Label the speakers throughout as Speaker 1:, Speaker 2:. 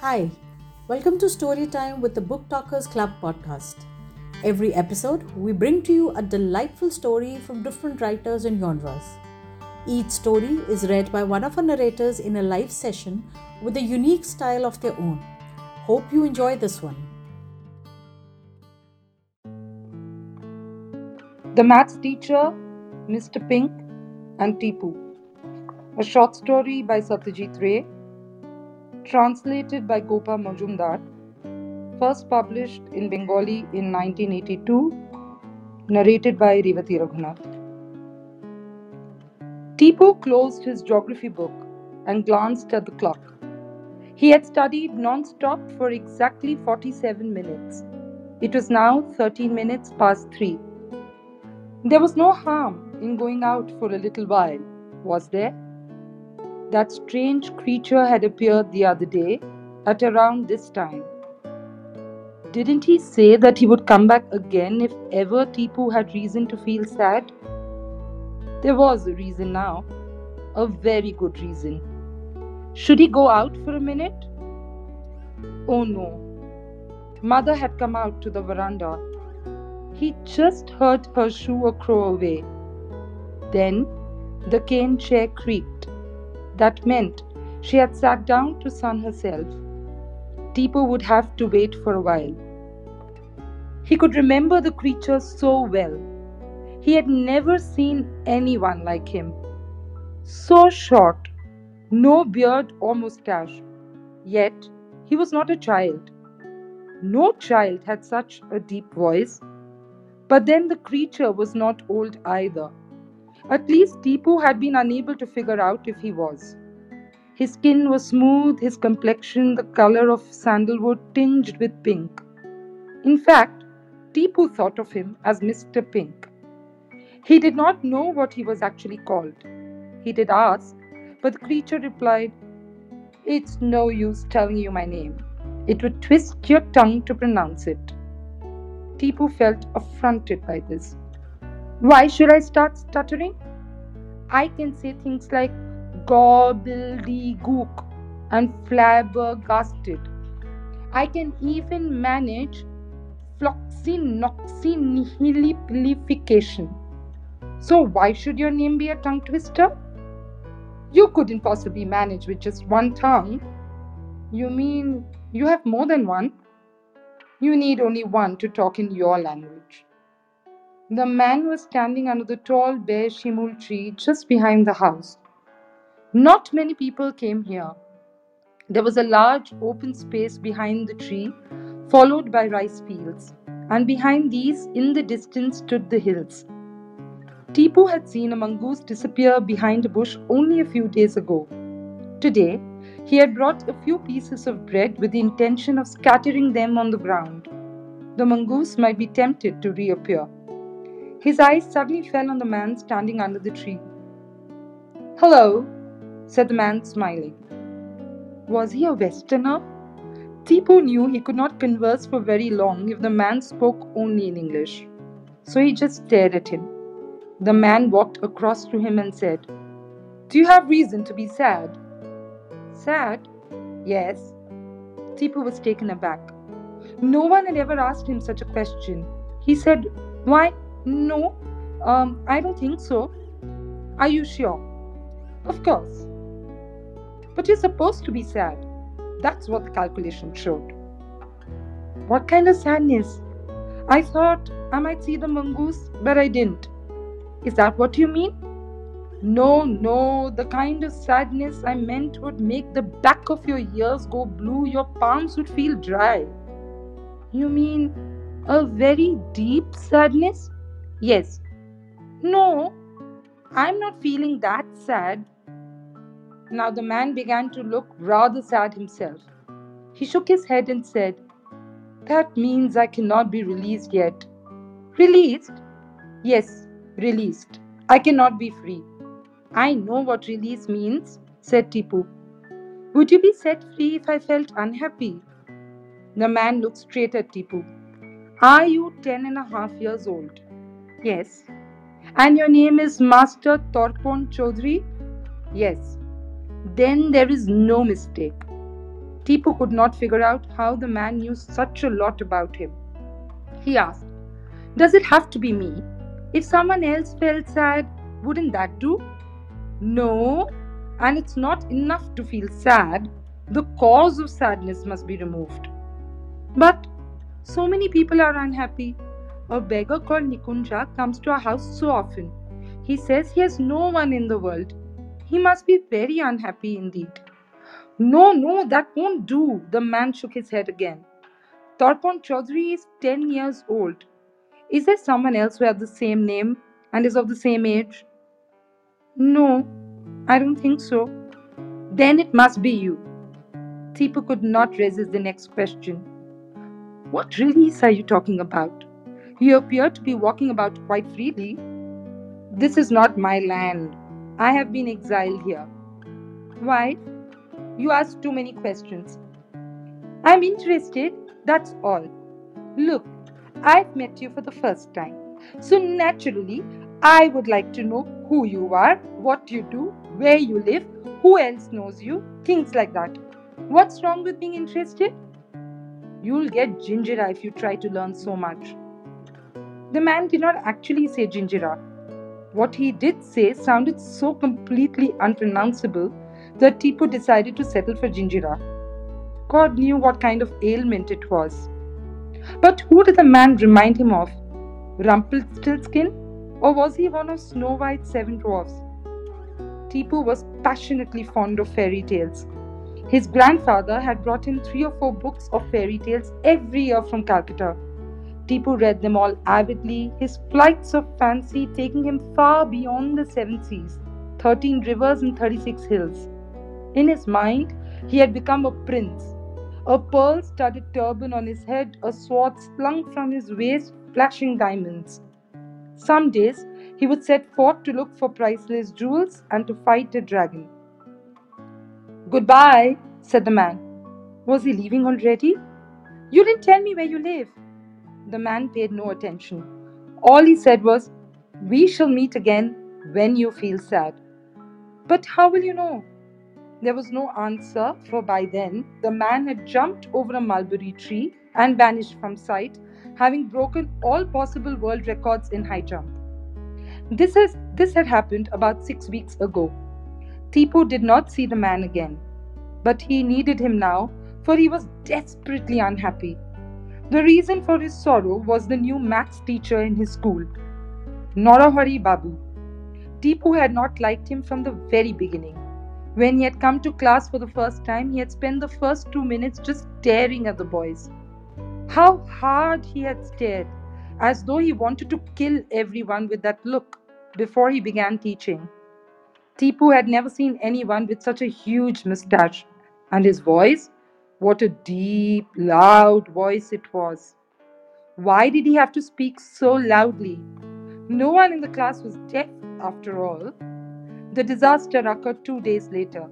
Speaker 1: Hi, welcome to Storytime with the Book Talkers Club podcast. Every episode, we bring to you a delightful story from different writers and genres. Each story is read by one of our narrators in a live session with a unique style of their own. Hope you enjoy this one.
Speaker 2: The Maths Teacher, Mr. Pink, and Tipu. A short story by Satyajit Ray. Translated by Gopa Majumdar. First published in Bengali in 1982. Narrated by Revathi Raghunath. Tipu closed his geography book and glanced at the clock. He had studied non stop for exactly 47 minutes. It was now 13 minutes past 3. There was no harm in going out for a little while, was there? That strange creature had appeared the other day at around this time. Didn't he say that he would come back again if ever Tipu had reason to feel sad? There was a reason now, a very good reason. Should he go out for a minute? Oh no. Mother had come out to the veranda. He just heard her shoe a crow away. Then the cane chair creaked. That meant she had sat down to sun herself. Tipu would have to wait for a while. He could remember the creature so well. He had never seen anyone like him. So short, no beard or mustache. Yet he was not a child. No child had such a deep voice. But then the creature was not old either. At least Tipu had been unable to figure out if he was. His skin was smooth, his complexion the color of sandalwood tinged with pink. In fact, Tipu thought of him as Mr. Pink. He did not know what he was actually called. He did ask, but the creature replied, It's no use telling you my name. It would twist your tongue to pronounce it. Tipu felt affronted by this. Why should I start stuttering? I can say things like gobbledygook and flabbergasted. I can even manage floccinaucinihilipilification. So why should your name be a tongue twister? You couldn't possibly manage with just one tongue. You mean you have more than one? You need only one to talk in your language. The man was standing under the tall bare shimul tree just behind the house. Not many people came here. There was a large open space behind the tree, followed by rice fields, and behind these, in the distance, stood the hills. Tipu had seen a mongoose disappear behind a bush only a few days ago. Today, he had brought a few pieces of bread with the intention of scattering them on the ground. The mongoose might be tempted to reappear. His eyes suddenly fell on the man standing under the tree. Hello, said the man, smiling. Was he a Westerner? Tipu knew he could not converse for very long if the man spoke only in English. So he just stared at him. The man walked across to him and said, Do you have reason to be sad? Sad? Yes. Tipu was taken aback. No one had ever asked him such a question. He said, Why, no, um, I don't think so. Are you sure? Of course. But you're supposed to be sad. That's what the calculation showed. What kind of sadness? I thought I might see the mongoose, but I didn't. Is that what you mean? No, no, the kind of sadness I meant would make the back of your ears go blue, your palms would feel dry. You mean a very deep sadness? Yes. No, I'm not feeling that sad. Now the man began to look rather sad himself. He shook his head and said, That means I cannot be released yet. Released? Yes, released. I cannot be free. I know what release means, said Tipu. Would you be set free if I felt unhappy? The man looked straight at Tipu. Are you ten and a half years old? Yes. And your name is Master Torpon Chaudhary? Yes. Then there is no mistake. Tipu could not figure out how the man knew such a lot about him. He asked, Does it have to be me? If someone else felt sad, wouldn't that do? No, and it's not enough to feel sad. The cause of sadness must be removed. But so many people are unhappy. A beggar called Nikunja comes to our house so often. He says he has no one in the world. He must be very unhappy indeed. No, no, that won't do. The man shook his head again. Tarpon Chaudhary is 10 years old. Is there someone else who has the same name and is of the same age? No, I don't think so. Then it must be you. Tipu could not resist the next question. What release are you talking about? You appear to be walking about quite freely. This is not my land. I have been exiled here. Why? You ask too many questions. I'm interested, that's all. Look, I've met you for the first time. So naturally, I would like to know who you are, what you do, where you live, who else knows you, things like that. What's wrong with being interested? You'll get Ginjira if you try to learn so much. The man did not actually say Ginjira. What he did say sounded so completely unpronounceable that Tipu decided to settle for Ginjira. God knew what kind of ailment it was. But who did the man remind him of? Rumpelstiltskin? Or was he one of Snow White's seven dwarfs? Tipu was passionately fond of fairy tales. His grandfather had brought him three or four books of fairy tales every year from Calcutta. Tipu read them all avidly, his flights of fancy taking him far beyond the seven seas, thirteen rivers, and thirty six hills. In his mind, he had become a prince. A pearl studded turban on his head, a sword slung from his waist, flashing diamonds. Some days he would set forth to look for priceless jewels and to fight a dragon. Goodbye, said the man. Was he leaving already? You didn't tell me where you live. The man paid no attention. All he said was, We shall meet again when you feel sad. But how will you know? There was no answer, for by then the man had jumped over a mulberry tree and vanished from sight, having broken all possible world records in high jump. This, has, this had happened about six weeks ago. Tipu did not see the man again, but he needed him now, for he was desperately unhappy. The reason for his sorrow was the new maths teacher in his school, Narahari Babu. Tipu had not liked him from the very beginning. When he had come to class for the first time, he had spent the first two minutes just staring at the boys. How hard he had stared, as though he wanted to kill everyone with that look before he began teaching. Tipu had never seen anyone with such a huge moustache, and his voice what a deep, loud voice it was. Why did he have to speak so loudly? No one in the class was deaf, after all. The disaster occurred two days later.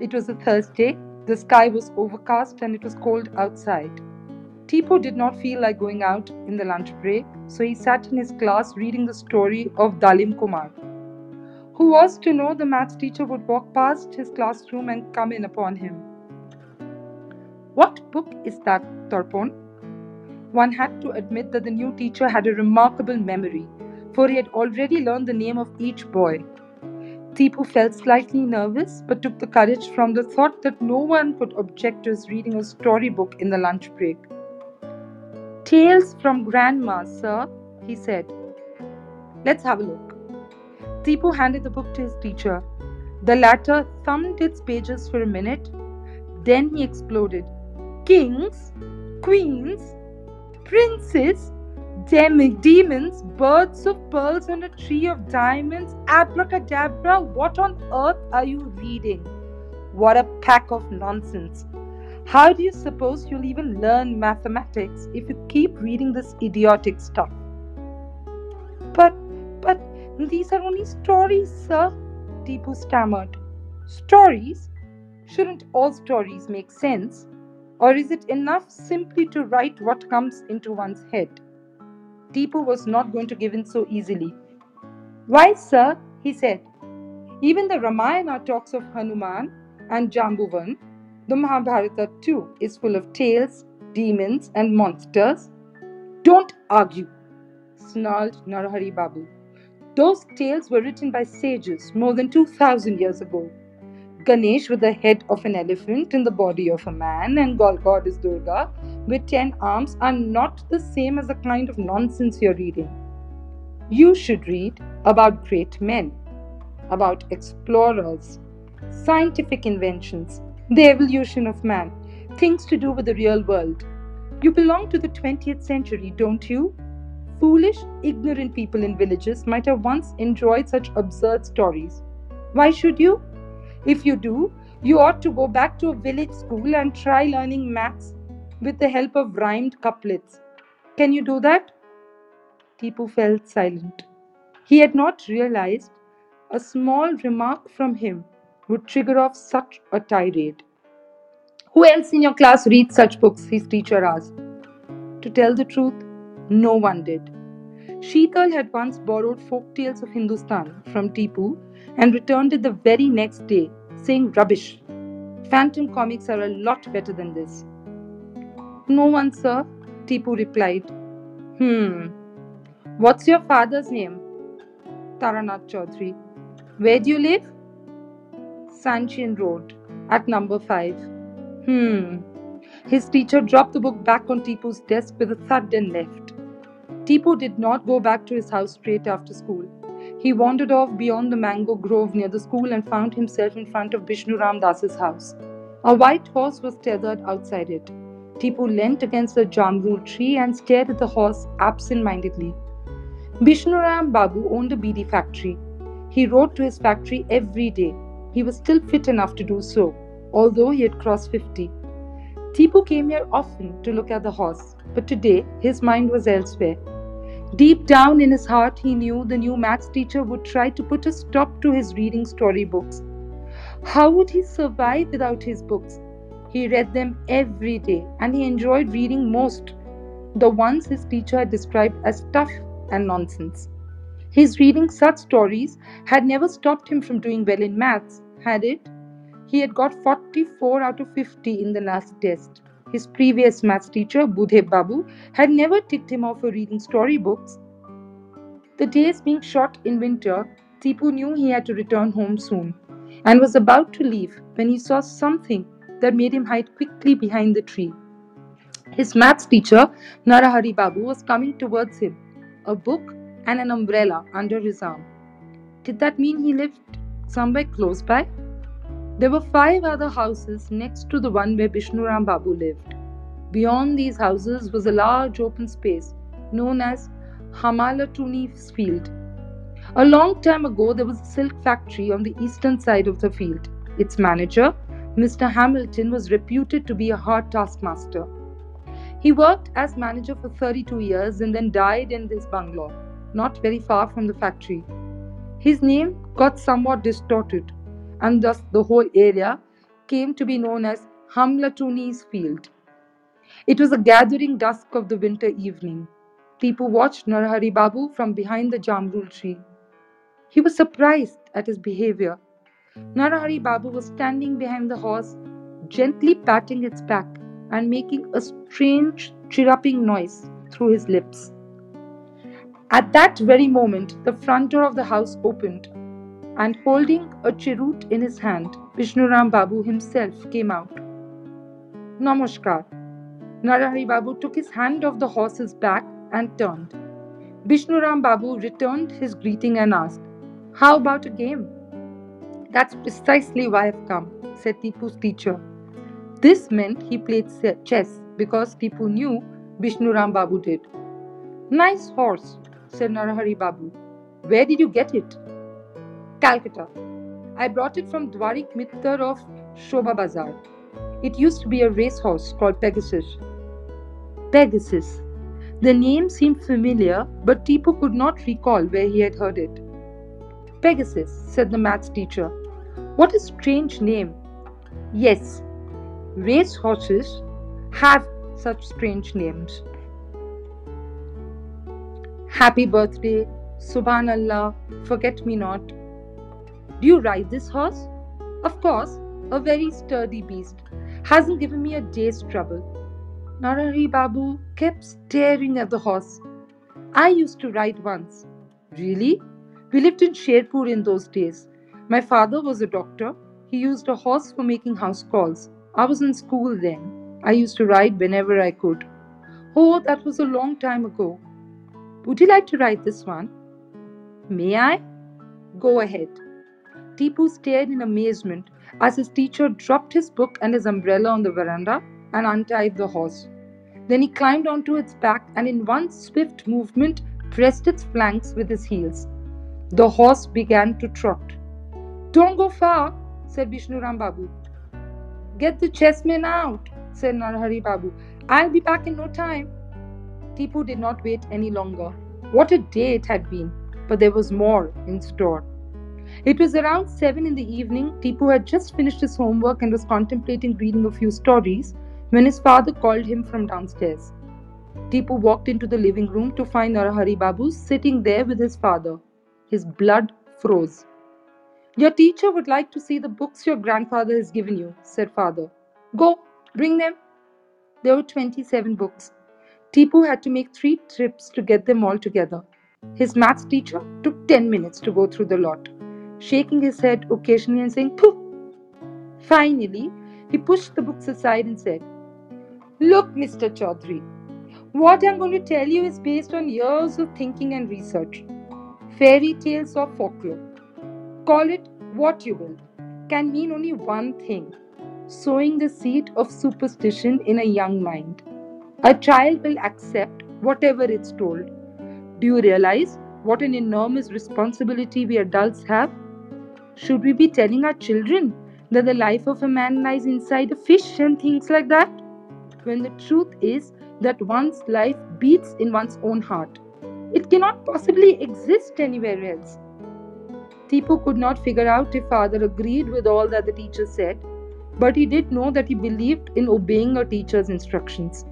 Speaker 2: It was a Thursday, the sky was overcast, and it was cold outside. Tipu did not feel like going out in the lunch break, so he sat in his class reading the story of Dalim Kumar. Who was to know the maths teacher would walk past his classroom and come in upon him? What book is that, Tarpon? One had to admit that the new teacher had a remarkable memory, for he had already learned the name of each boy. Tipu felt slightly nervous, but took the courage from the thought that no one could object to his reading a storybook in the lunch break. Tales from Grandma, sir, he said. Let's have a look. Tipu handed the book to his teacher. The latter thumbed its pages for a minute. Then he exploded kings, queens, princes, dem- demons, birds of pearls on a tree of diamonds, abracadabra. What on earth are you reading? What a pack of nonsense. How do you suppose you'll even learn mathematics if you keep reading this idiotic stuff? But, but, these are only stories, sir, Tipu stammered. Stories? Shouldn't all stories make sense? Or is it enough simply to write what comes into one's head? Tipu was not going to give in so easily. Why, sir, he said. Even the Ramayana talks of Hanuman and Jambuvan. The Mahabharata, too, is full of tales, demons, and monsters. Don't argue, snarled Narahari Babu. Those tales were written by sages more than 2000 years ago. Ganesh with the head of an elephant and the body of a man, and goddess Durga with ten arms are not the same as the kind of nonsense you're reading. You should read about great men, about explorers, scientific inventions, the evolution of man, things to do with the real world. You belong to the 20th century, don't you? Foolish, ignorant people in villages might have once enjoyed such absurd stories. Why should you? If you do, you ought to go back to a village school and try learning maths with the help of rhymed couplets. Can you do that? Tipu felt silent. He had not realized a small remark from him would trigger off such a tirade. Who else in your class reads such books? his teacher asked. To tell the truth, no one did. Sheetal had once borrowed folk tales of Hindustan from Tipu and returned it the very next day, saying rubbish. Phantom comics are a lot better than this. No one, sir, Tipu replied. Hmm. What's your father's name? Taranath Chaudhary. Where do you live? Sanchin Road, at number 5. Hmm. His teacher dropped the book back on Tipu's desk with a thud and left. Tipu did not go back to his house straight after school. He wandered off beyond the mango grove near the school and found himself in front of Bishnu Ram Das's house. A white horse was tethered outside it. Tipu leant against the jamrul tree and stared at the horse absent-mindedly. Bishnuram Babu owned a beedi factory. He rode to his factory every day. He was still fit enough to do so, although he had crossed 50. Tipu came here often to look at the horse, but today his mind was elsewhere. Deep down in his heart, he knew the new maths teacher would try to put a stop to his reading storybooks. How would he survive without his books? He read them every day and he enjoyed reading most the ones his teacher had described as tough and nonsense. His reading such stories had never stopped him from doing well in maths, had it? He had got 44 out of 50 in the last test. His previous maths teacher, Budhe Babu, had never ticked him off for reading storybooks. The days being short in winter, Tipu knew he had to return home soon and was about to leave when he saw something that made him hide quickly behind the tree. His maths teacher, Narahari Babu, was coming towards him, a book and an umbrella under his arm. Did that mean he lived somewhere close by? There were five other houses next to the one where Bishnuram Babu lived. Beyond these houses was a large open space known as Hamalatuni's field. A long time ago, there was a silk factory on the eastern side of the field. Its manager, Mr. Hamilton was reputed to be a hard taskmaster. He worked as manager for 32 years and then died in this bungalow, not very far from the factory. His name got somewhat distorted, and thus the whole area came to be known as Hamlatuni's Field. It was a gathering dusk of the winter evening. Tipu watched Narahari Babu from behind the jamrul tree. He was surprised at his behavior Narahari Babu was standing behind the horse, gently patting its back and making a strange chirruping noise through his lips. At that very moment, the front door of the house opened, and holding a cheroot in his hand, Vishnuram Babu himself came out. Namaskar. Narahari Babu took his hand off the horse's back and turned. Vishnuram Babu returned his greeting and asked, How about a game? That's precisely why I've come, said Tipu's teacher. This meant he played chess because Tipu knew Bishnuram Babu did. Nice horse, said Narahari Babu. Where did you get it? Calcutta. I brought it from Dwarik Mittar of Shobha Bazar. It used to be a racehorse called Pegasus. Pegasus. The name seemed familiar, but Tipu could not recall where he had heard it. Pegasus, said the maths teacher. What a strange name. Yes, race horses have such strange names. Happy birthday, Subhanallah, forget me not. Do you ride this horse? Of course, a very sturdy beast, hasn't given me a day's trouble. Narahari Babu kept staring at the horse. I used to ride once. Really? We lived in Sherpur in those days. My father was a doctor. He used a horse for making house calls. I was in school then. I used to ride whenever I could. Oh, that was a long time ago. Would you like to ride this one? May I? Go ahead. Tipu stared in amazement as his teacher dropped his book and his umbrella on the veranda and untied the horse. Then he climbed onto its back and, in one swift movement, pressed its flanks with his heels. The horse began to trot. Don't go far, said Vishnuram Babu. Get the chessmen out, said Narahari Babu. I'll be back in no time. Tipu did not wait any longer. What a day it had been, but there was more in store. It was around seven in the evening. Tipu had just finished his homework and was contemplating reading a few stories when his father called him from downstairs. Tipu walked into the living room to find Narahari Babu sitting there with his father. His blood froze. Your teacher would like to see the books your grandfather has given you, said father. Go, bring them. There were 27 books. Tipu had to make three trips to get them all together. His maths teacher took 10 minutes to go through the lot, shaking his head occasionally and saying, Pooh! Finally, he pushed the books aside and said, Look, Mr. Chaudhary, what I'm going to tell you is based on years of thinking and research. Fairy tales or folklore. Call it what you will, can mean only one thing sowing the seed of superstition in a young mind. A child will accept whatever it's told. Do you realize what an enormous responsibility we adults have? Should we be telling our children that the life of a man lies inside a fish and things like that? When the truth is that one's life beats in one's own heart. It cannot possibly exist anywhere else. Tipu could not figure out if father agreed with all that the teacher said, but he did know that he believed in obeying a teacher's instructions.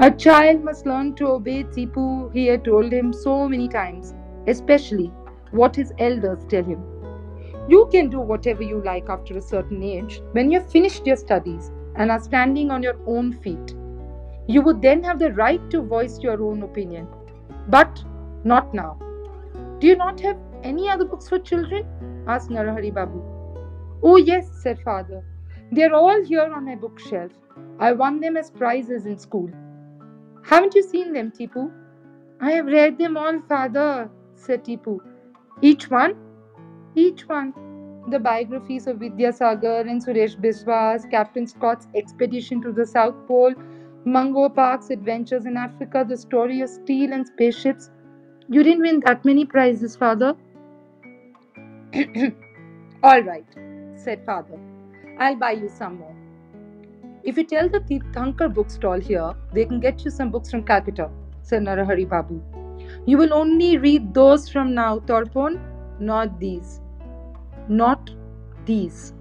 Speaker 2: A child must learn to obey Tipu, he had told him so many times, especially what his elders tell him. You can do whatever you like after a certain age when you've finished your studies and are standing on your own feet. You would then have the right to voice your own opinion. But not now. Do you not have any other books for children? asked Narahari Babu. Oh, yes, said father. They're all here on my bookshelf. I won them as prizes in school. Haven't you seen them, Tipu? I have read them all, father, said Tipu. Each one? Each one. The biographies of Vidyasagar and Suresh Biswas, Captain Scott's expedition to the South Pole, Mungo Park's adventures in Africa, the story of steel and spaceships. You didn't win that many prizes, father. all right, said father. I'll buy you some more. If you tell the Tirthankar bookstall here, they can get you some books from Calcutta, said Narahari Babu. You will only read those from now, Torpon, not these. Not these.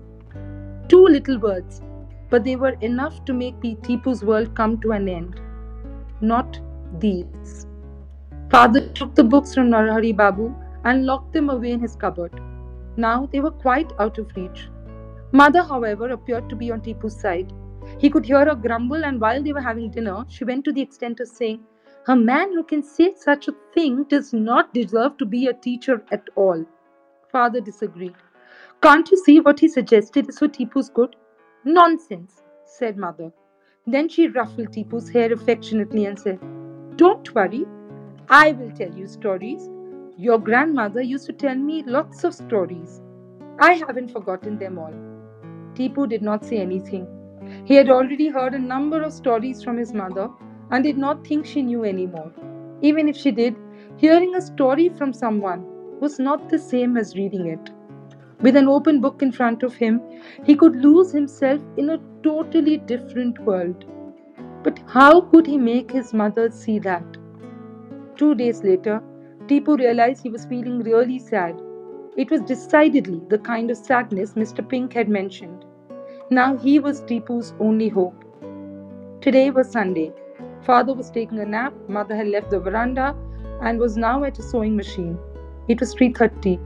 Speaker 2: Two little words, but they were enough to make Tipu's world come to an end. Not these. Father took the books from Narahari Babu and locked them away in his cupboard. Now they were quite out of reach. Mother, however, appeared to be on Tipu's side. He could hear her grumble, and while they were having dinner, she went to the extent of saying, A man who can say such a thing does not deserve to be a teacher at all. Father disagreed. Can't you see what he suggested is for Tipu's good? Nonsense, said mother. Then she ruffled Tipu's hair affectionately and said, Don't worry, I will tell you stories. Your grandmother used to tell me lots of stories. I haven't forgotten them all. Tipu did not say anything. He had already heard a number of stories from his mother and did not think she knew any more. Even if she did, hearing a story from someone was not the same as reading it. With an open book in front of him, he could lose himself in a totally different world. But how could he make his mother see that? Two days later, Tipu realized he was feeling really sad. It was decidedly the kind of sadness Mr. Pink had mentioned. Now he was Tipu's only hope. Today was Sunday. Father was taking a nap, mother had left the veranda and was now at a sewing machine. It was 3:30.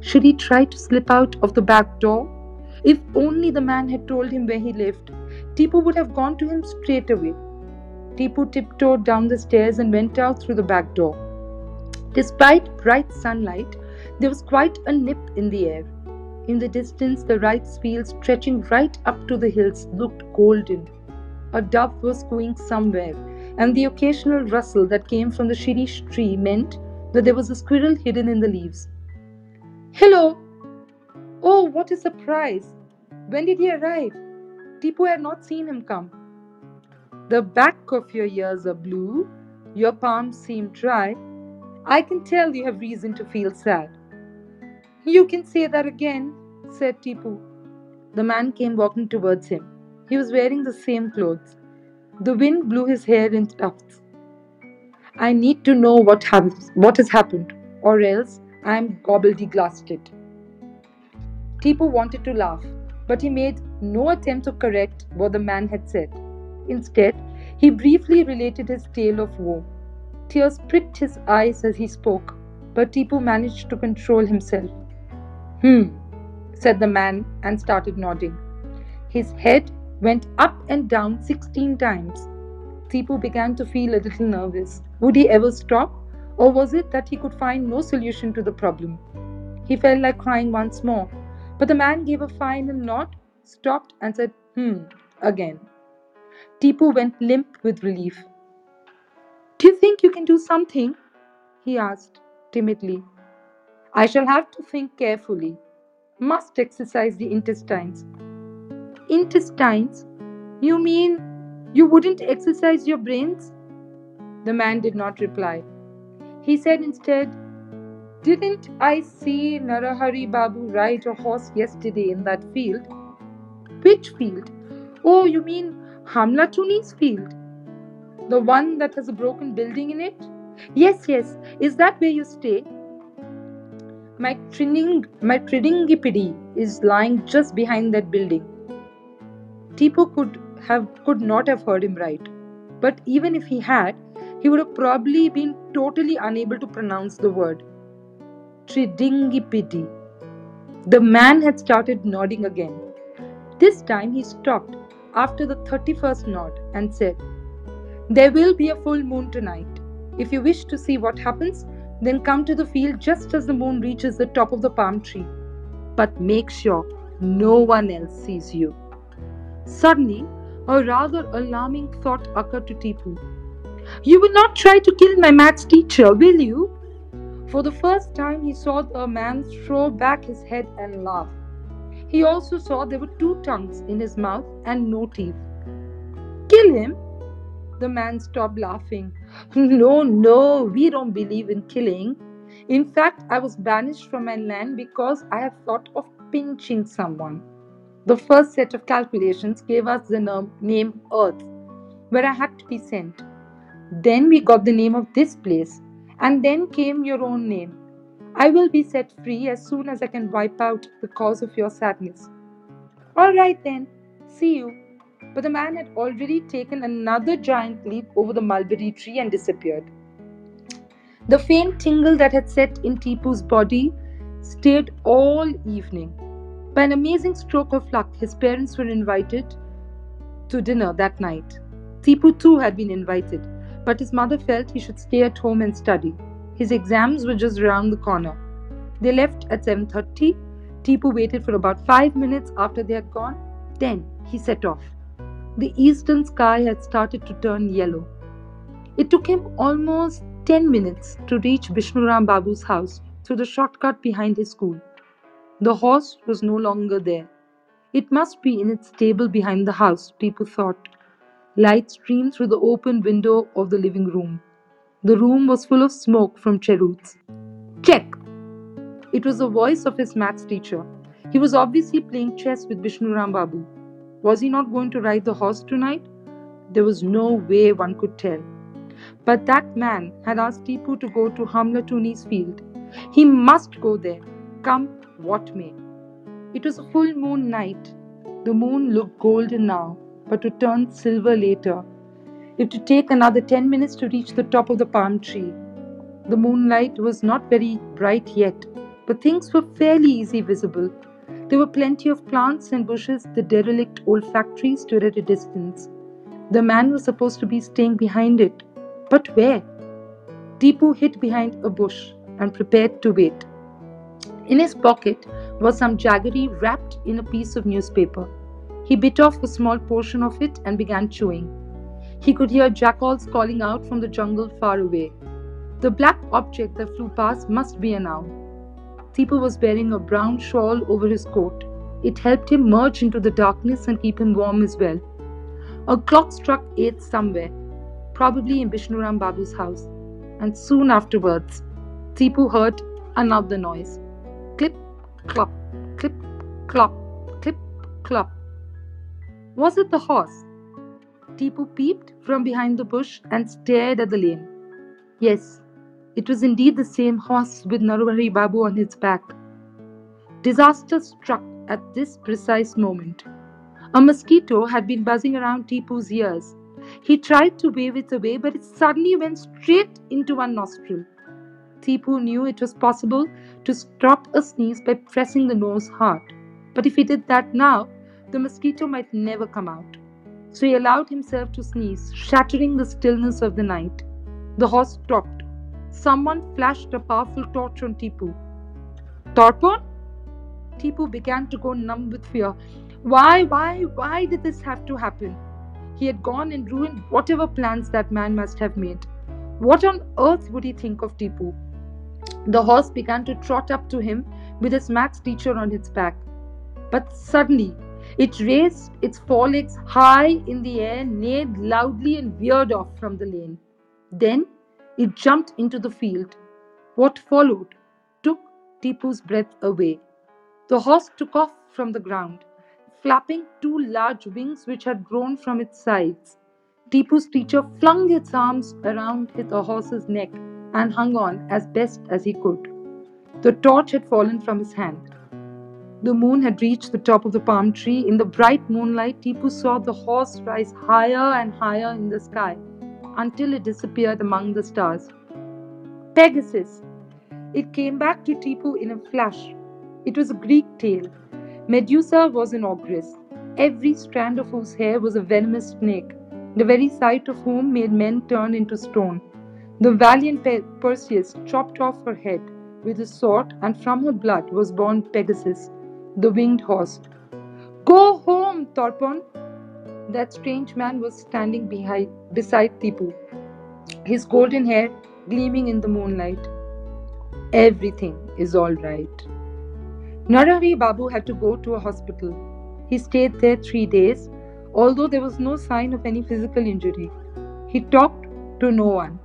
Speaker 2: Should he try to slip out of the back door? If only the man had told him where he lived, Tipu would have gone to him straight away. Tipu tiptoed down the stairs and went out through the back door. Despite bright sunlight, there was quite a nip in the air. In the distance, the rice fields stretching right up to the hills looked golden. A dove was cooing somewhere, and the occasional rustle that came from the shirish tree meant that there was a squirrel hidden in the leaves. Hello! Oh, what a surprise! When did he arrive? Tipu had not seen him come. The back of your ears are blue, your palms seem dry. I can tell you have reason to feel sad. You can say that again, said Tipu. The man came walking towards him. He was wearing the same clothes. The wind blew his hair in tufts. I need to know what, has, what has happened, or else I am gobbledyglassed. Tipu wanted to laugh, but he made no attempt to correct what the man had said. Instead, he briefly related his tale of woe. Tears pricked his eyes as he spoke, but Tipu managed to control himself. Hmm, said the man and started nodding. His head went up and down 16 times. Tipu began to feel a little nervous. Would he ever stop? Or was it that he could find no solution to the problem? He felt like crying once more, but the man gave a final nod, stopped, and said, Hmm, again. Tipu went limp with relief. Do you think you can do something? he asked timidly. I shall have to think carefully. Must exercise the intestines. Intestines? You mean you wouldn't exercise your brains? The man did not reply. He said instead, Didn't I see Narahari Babu ride a horse yesterday in that field? Which field? Oh, you mean Hamlatuni's field? The one that has a broken building in it? Yes, yes. Is that where you stay? My trining, my Tridingipidi is lying just behind that building. Tipu could have could not have heard him right, but even if he had, he would have probably been totally unable to pronounce the word. Tridingipidi. The man had started nodding again. This time he stopped after the 31st nod and said, There will be a full moon tonight. If you wish to see what happens, then come to the field just as the moon reaches the top of the palm tree. But make sure no one else sees you. Suddenly, a rather alarming thought occurred to Tipu. You will not try to kill my maths teacher, will you? For the first time, he saw the man throw back his head and laugh. He also saw there were two tongues in his mouth and no teeth. Kill him? The man stopped laughing. No, no, we don't believe in killing. In fact, I was banished from my land because I have thought of pinching someone. The first set of calculations gave us the name Earth, where I had to be sent. Then we got the name of this place, and then came your own name. I will be set free as soon as I can wipe out the cause of your sadness. All right then, see you. But the man had already taken another giant leap over the mulberry tree and disappeared. The faint tingle that had set in Tipu's body stayed all evening. By an amazing stroke of luck, his parents were invited to dinner that night. Tipu too had been invited, but his mother felt he should stay at home and study. His exams were just around the corner. They left at 7:30. Tipu waited for about 5 minutes after they had gone. Then he set off. The eastern sky had started to turn yellow. It took him almost 10 minutes to reach Vishnuram Babu's house through the shortcut behind his school. The horse was no longer there. It must be in its stable behind the house, Tipu thought. Light streamed through the open window of the living room. The room was full of smoke from cheroots. Check! It was the voice of his maths teacher. He was obviously playing chess with Vishnuram Babu. Was he not going to ride the horse tonight? There was no way one could tell. But that man had asked Tipu to go to Hamlatuni's field. He must go there, come what may. It was a full moon night. The moon looked golden now, but would turn silver later. It would take another 10 minutes to reach the top of the palm tree. The moonlight was not very bright yet, but things were fairly easy visible. There were plenty of plants and bushes. The derelict old factory stood at a distance. The man was supposed to be staying behind it. But where? Tipu hid behind a bush and prepared to wait. In his pocket was some jaggery wrapped in a piece of newspaper. He bit off a small portion of it and began chewing. He could hear jackals calling out from the jungle far away. The black object that flew past must be an owl. Tipu was wearing a brown shawl over his coat. It helped him merge into the darkness and keep him warm as well. A clock struck eight somewhere, probably in Bishnuram Babu's house, and soon afterwards, Tipu heard another noise. Clip, clop, clip, clop, clip, clop. Was it the horse? Tipu peeped from behind the bush and stared at the lane. Yes, it was indeed the same horse with Narahari Babu on its back. Disaster struck at this precise moment. A mosquito had been buzzing around Tipu's ears. He tried to wave it away, but it suddenly went straight into one nostril. Tipu knew it was possible to stop a sneeze by pressing the nose hard. But if he did that now, the mosquito might never come out. So he allowed himself to sneeze, shattering the stillness of the night. The horse stopped. Someone flashed a powerful torch on Tipu. Torpon? Tipu began to go numb with fear. Why, why, why did this have to happen? He had gone and ruined whatever plans that man must have made. What on earth would he think of Tipu? The horse began to trot up to him with his maths teacher on its back. But suddenly, it raised its forelegs high in the air, neighed loudly, and veered off from the lane. Then it jumped into the field. What followed took Tipu's breath away. The horse took off from the ground, flapping two large wings which had grown from its sides. Tipu's teacher flung its arms around the horse's neck and hung on as best as he could. The torch had fallen from his hand. The moon had reached the top of the palm tree. In the bright moonlight, Tipu saw the horse rise higher and higher in the sky until it disappeared among the stars. Pegasus! It came back to Tipu in a flash. It was a Greek tale. Medusa was an ogress, every strand of whose hair was a venomous snake, the very sight of whom made men turn into stone. The valiant Pe- Perseus chopped off her head with a sword, and from her blood was born Pegasus, the winged horse. Go home, Torpon! That strange man was standing behind, beside Tipu, his golden hair gleaming in the moonlight. Everything is all right. Narahari Babu had to go to a hospital. He stayed there three days, although there was no sign of any physical injury. He talked to no one.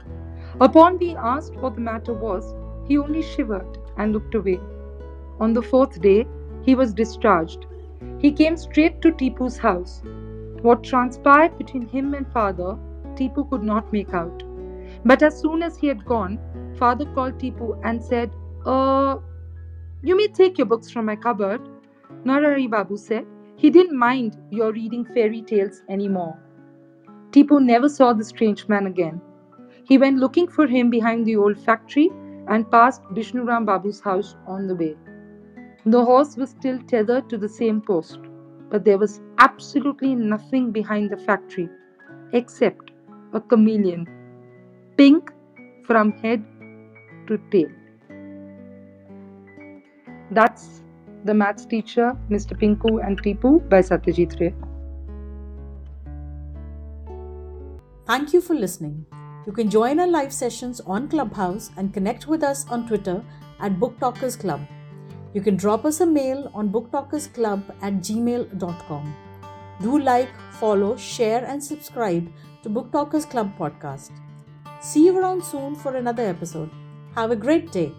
Speaker 2: Upon being asked what the matter was, he only shivered and looked away. On the fourth day, he was discharged. He came straight to Tipu's house. What transpired between him and father, Tipu could not make out. But as soon as he had gone, father called Tipu and said, Uh, you may take your books from my cupboard. Narahari Babu said he didn't mind your reading fairy tales anymore. Tipu never saw the strange man again. He went looking for him behind the old factory and passed Bishnuram Babu's house on the way. The horse was still tethered to the same post, but there was absolutely nothing behind the factory except a chameleon, pink from head to tail. That's The Maths Teacher, Mr. Pinku and Tipu by Satyajit Ray.
Speaker 1: Thank you for listening. You can join our live sessions on Clubhouse and connect with us on Twitter at Book Talkers Club. You can drop us a mail on booktalkersclub at gmail.com. Do like, follow, share, and subscribe to Book Talkers Club podcast. See you around soon for another episode. Have a great day.